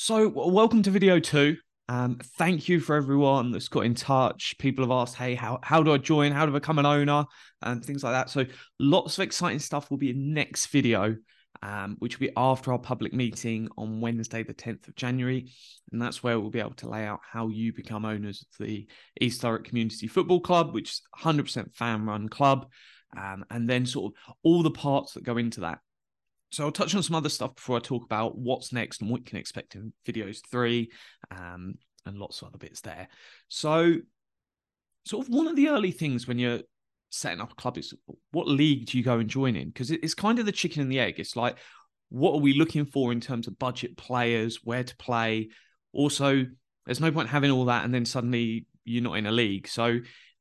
So, welcome to video two. Um, thank you for everyone that's got in touch. People have asked, "Hey, how how do I join? How to become an owner?" and things like that. So, lots of exciting stuff will be in next video, um, which will be after our public meeting on Wednesday, the tenth of January, and that's where we'll be able to lay out how you become owners of the East Thurrock Community Football Club, which is 100% fan-run club, um, and then sort of all the parts that go into that. So I'll touch on some other stuff before I talk about what's next and what you can expect in videos three, um, and lots of other bits there. So, sort of one of the early things when you're setting up a club is what league do you go and join in? Because it's kind of the chicken and the egg. It's like, what are we looking for in terms of budget players, where to play? Also, there's no point having all that and then suddenly you're not in a league. So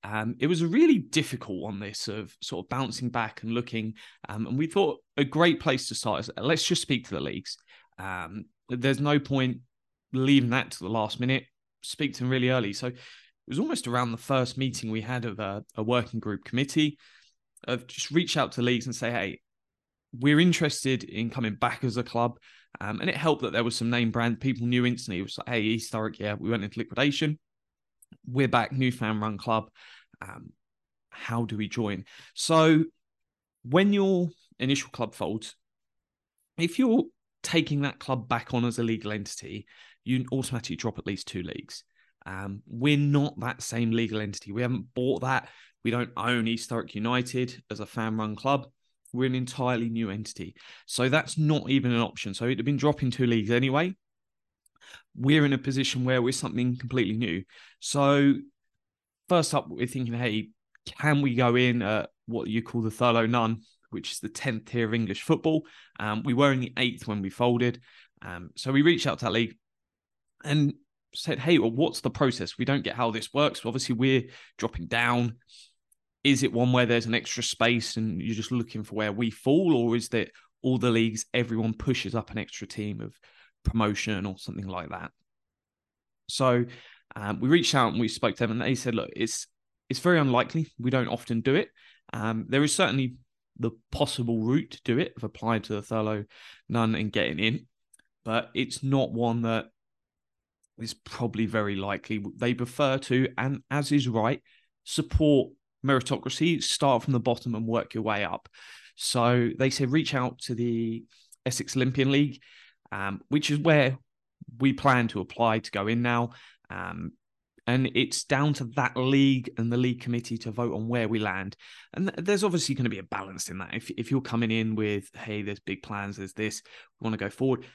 um, it was really difficult on this of sort of bouncing back and looking. Um, and we thought a great place to start is let's just speak to the leagues. Um, there's no point leaving that to the last minute. Speak to them really early. So it was almost around the first meeting we had of a, a working group committee of just reach out to leagues and say, hey, we're interested in coming back as a club. Um, and it helped that there was some name brand people knew instantly. It was like, hey, Thurrock, yeah, we went into liquidation. We're back, new fan run club. Um, how do we join? So, when your initial club folds, if you're taking that club back on as a legal entity, you automatically drop at least two leagues. Um, we're not that same legal entity. We haven't bought that. We don't own East Thurrock United as a fan run club. We're an entirely new entity. So that's not even an option. So it'd have been dropping two leagues anyway. We're in a position where we're something completely new. So first up, we're thinking, hey, can we go in at what you call the Thurlow Nunn, which is the 10th tier of English football? Um, we were in the eighth when we folded. Um, so we reached out to that league and said, hey, well, what's the process? We don't get how this works. Obviously, we're dropping down. Is it one where there's an extra space and you're just looking for where we fall? Or is that all the leagues, everyone pushes up an extra team of promotion or something like that? So um, we reached out and we spoke to them, and they said, "Look, it's it's very unlikely. We don't often do it. Um, there is certainly the possible route to do it of applying to the Thurlow Nunn and getting in, but it's not one that is probably very likely. They prefer to, and as is right, support meritocracy. Start from the bottom and work your way up. So they said reach out to the Essex Olympian League, um, which is where we plan to apply to go in now. Um, and it's down to that league and the league committee to vote on where we land. And th- there's obviously going to be a balance in that. If if you're coming in with, hey, there's big plans, there's this, we want to go forward,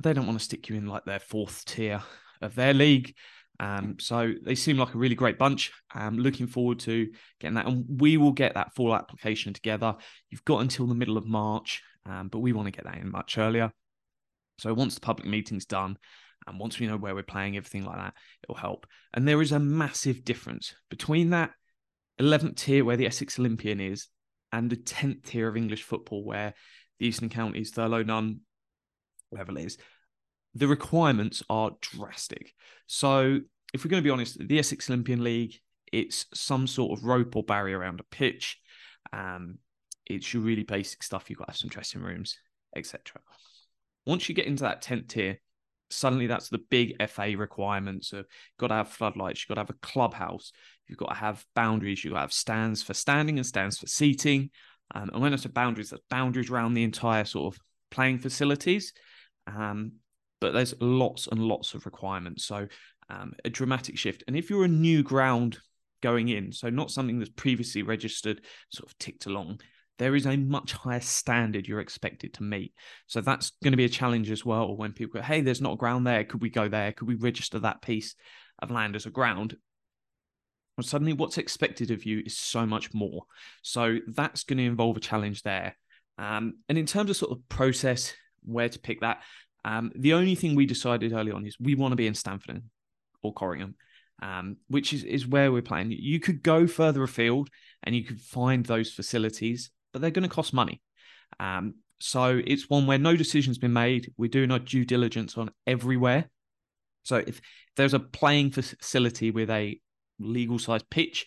they don't want to stick you in like their fourth tier of their league. Um, so they seem like a really great bunch. I'm looking forward to getting that, and we will get that full application together. You've got until the middle of March, um, but we want to get that in much earlier. So once the public meeting's done, and once we know where we're playing, everything like that, it'll help. And there is a massive difference between that 11th tier where the Essex Olympian is and the 10th tier of English football where the Eastern Counties, Thurlow Nunn level is. The requirements are drastic. So, if we're going to be honest, the Essex Olympian League, it's some sort of rope or barrier around a pitch. Um, it's your really basic stuff. You've got to have some dressing rooms, etc. Once you get into that 10th tier, suddenly that's the big FA requirements of got to have floodlights, you've got to have a clubhouse, you've got to have boundaries, you've got to have stands for standing and stands for seating. Um, and when I say boundaries, that's boundaries around the entire sort of playing facilities. Um, but there's lots and lots of requirements. So um, a dramatic shift. And if you're a new ground going in, so not something that's previously registered, sort of ticked along, there is a much higher standard you're expected to meet. So that's going to be a challenge as well when people go, hey, there's not a ground there. Could we go there? Could we register that piece of land as a ground? Well, suddenly what's expected of you is so much more. So that's going to involve a challenge there. Um, and in terms of sort of process, where to pick that, um, the only thing we decided early on is we want to be in Stanford or Corringham. Um, which is, is where we're playing. You could go further afield and you could find those facilities but they're going to cost money. Um, so it's one where no decision's been made. We're doing our due diligence on everywhere. So if there's a playing facility with a legal size pitch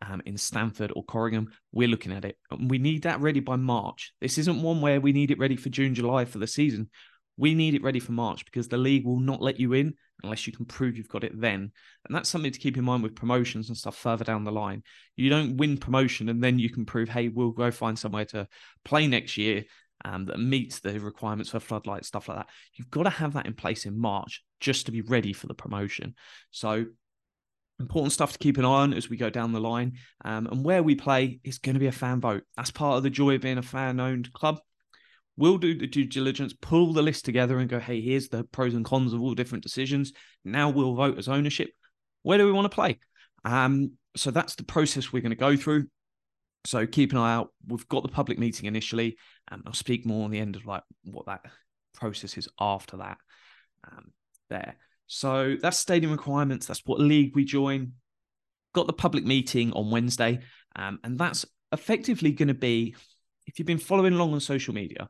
um, in Stanford or Corringham, we're looking at it. And we need that ready by March. This isn't one where we need it ready for June, July for the season. We need it ready for March because the league will not let you in unless you can prove you've got it then. And that's something to keep in mind with promotions and stuff further down the line. You don't win promotion and then you can prove, hey, we'll go find somewhere to play next year um, that meets the requirements for floodlight, stuff like that. You've got to have that in place in March just to be ready for the promotion. So important stuff to keep an eye on as we go down the line. Um, and where we play is going to be a fan vote. That's part of the joy of being a fan owned club. We'll do the due diligence, pull the list together, and go, hey, here's the pros and cons of all different decisions. Now we'll vote as ownership. Where do we want to play? Um, so that's the process we're going to go through. So keep an eye out. We've got the public meeting initially, and I'll speak more on the end of like what that process is after that. Um, there. So that's stadium requirements. That's what league we join. Got the public meeting on Wednesday, um, and that's effectively going to be if you've been following along on social media.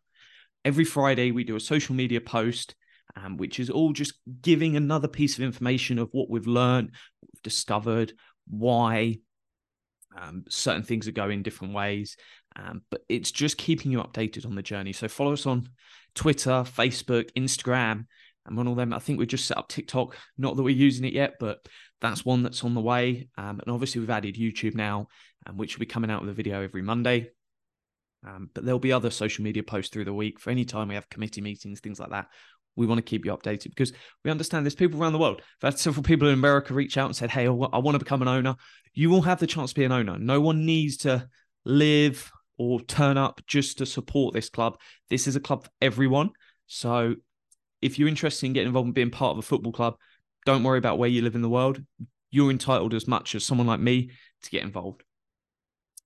Every Friday we do a social media post, um, which is all just giving another piece of information of what we've learned, what we've discovered, why um, certain things are going different ways. Um, but it's just keeping you updated on the journey. So follow us on Twitter, Facebook, Instagram, and one of them. I think we just set up TikTok. Not that we're using it yet, but that's one that's on the way. Um, and obviously we've added YouTube now, um, which will be coming out with a video every Monday. Um, but there'll be other social media posts through the week for any time we have committee meetings, things like that. We want to keep you updated because we understand there's people around the world. I've had several people in America reach out and said, Hey, I want to become an owner. You will have the chance to be an owner. No one needs to live or turn up just to support this club. This is a club for everyone. So if you're interested in getting involved in being part of a football club, don't worry about where you live in the world. You're entitled as much as someone like me to get involved.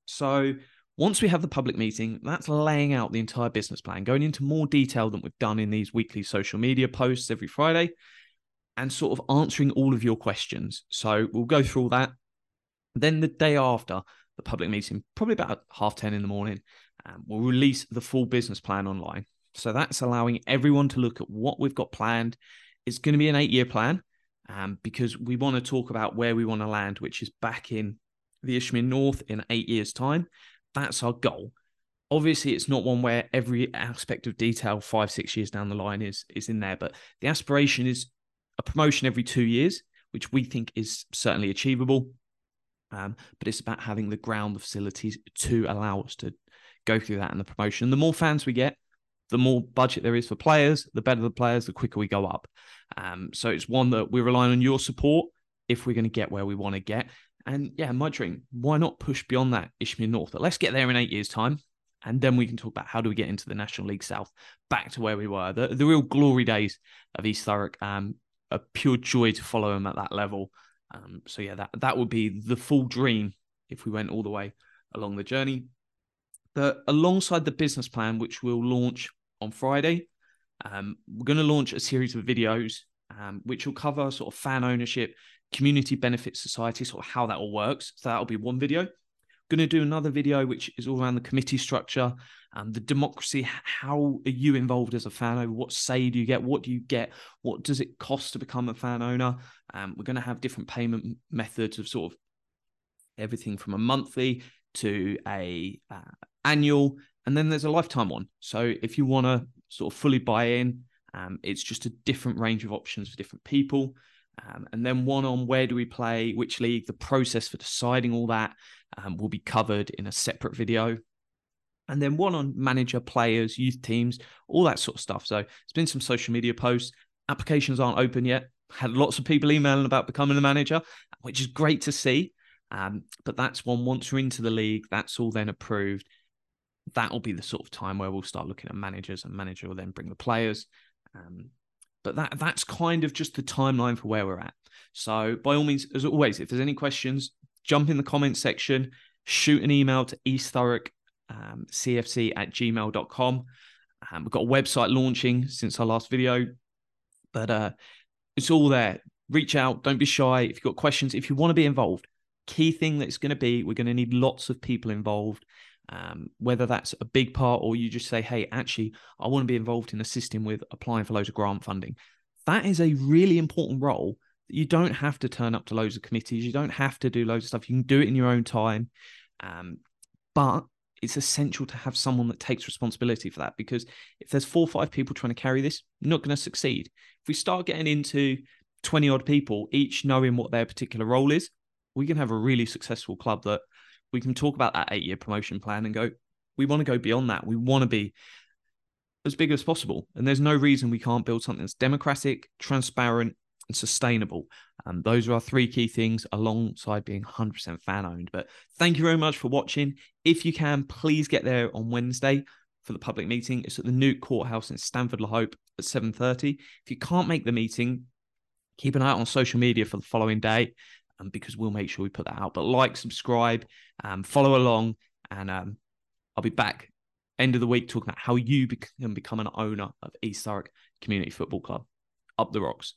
So once we have the public meeting, that's laying out the entire business plan, going into more detail than we've done in these weekly social media posts every Friday, and sort of answering all of your questions. So we'll go through all that. Then the day after, the public meeting, probably about half 10 in the morning, um, we'll release the full business plan online. So that's allowing everyone to look at what we've got planned. It's going to be an eight year plan um, because we want to talk about where we want to land, which is back in the Isthmian North in eight years' time. That's our goal. Obviously, it's not one where every aspect of detail five, six years down the line is is in there, but the aspiration is a promotion every two years, which we think is certainly achievable. Um, but it's about having the ground, the facilities to allow us to go through that in the promotion. The more fans we get, the more budget there is for players, the better the players, the quicker we go up. Um, so it's one that we're relying on your support if we're going to get where we want to get. And yeah, my dream, why not push beyond that Isthmian North? Let's get there in eight years' time. And then we can talk about how do we get into the National League South, back to where we were, the, the real glory days of East Thurrock. Um, a pure joy to follow them at that level. Um, so yeah, that that would be the full dream if we went all the way along the journey. The alongside the business plan, which we'll launch on Friday, um, we're going to launch a series of videos um, which will cover sort of fan ownership, community benefit society, sort of how that all works. So that'll be one video. Going to do another video which is all around the committee structure, and the democracy. How are you involved as a fan owner? What say do you get? What do you get? What does it cost to become a fan owner? Um, we're going to have different payment methods of sort of everything from a monthly to a uh, annual, and then there's a lifetime one. So if you want to sort of fully buy in, um, it's just a different range of options for different people. Um, and then one on where do we play, which league, the process for deciding all that um, will be covered in a separate video. And then one on manager, players, youth teams, all that sort of stuff. So it's been some social media posts. Applications aren't open yet. Had lots of people emailing about becoming a manager, which is great to see. Um, but that's one once you're into the league, that's all then approved. That'll be the sort of time where we'll start looking at managers, and manager will then bring the players. Um, but that that's kind of just the timeline for where we're at. So by all means, as always, if there's any questions, jump in the comments section, shoot an email to East Thurrock um, cfc at gmail.com. Um, we've got a website launching since our last video, but uh, it's all there. Reach out, don't be shy. If you've got questions, if you want to be involved, key thing that's going to be we're going to need lots of people involved um, whether that's a big part or you just say, hey, actually, I want to be involved in assisting with applying for loads of grant funding. That is a really important role. You don't have to turn up to loads of committees. You don't have to do loads of stuff. You can do it in your own time. Um, but it's essential to have someone that takes responsibility for that because if there's four or five people trying to carry this, not going to succeed. If we start getting into 20 odd people, each knowing what their particular role is, we can have a really successful club that we can talk about that eight year promotion plan and go, we want to go beyond that. We want to be as big as possible. And there's no reason we can't build something that's democratic, transparent, and sustainable. And those are our three key things alongside being 100% fan owned. But thank you very much for watching. If you can, please get there on Wednesday for the public meeting. It's at the Newt Courthouse in Stanford-le-Hope at 7.30. If you can't make the meeting, keep an eye out on social media for the following day um, because we'll make sure we put that out. But like, subscribe, um, follow along, and um, I'll be back end of the week talking about how you can become an owner of East Thurrock Community Football Club. Up the rocks.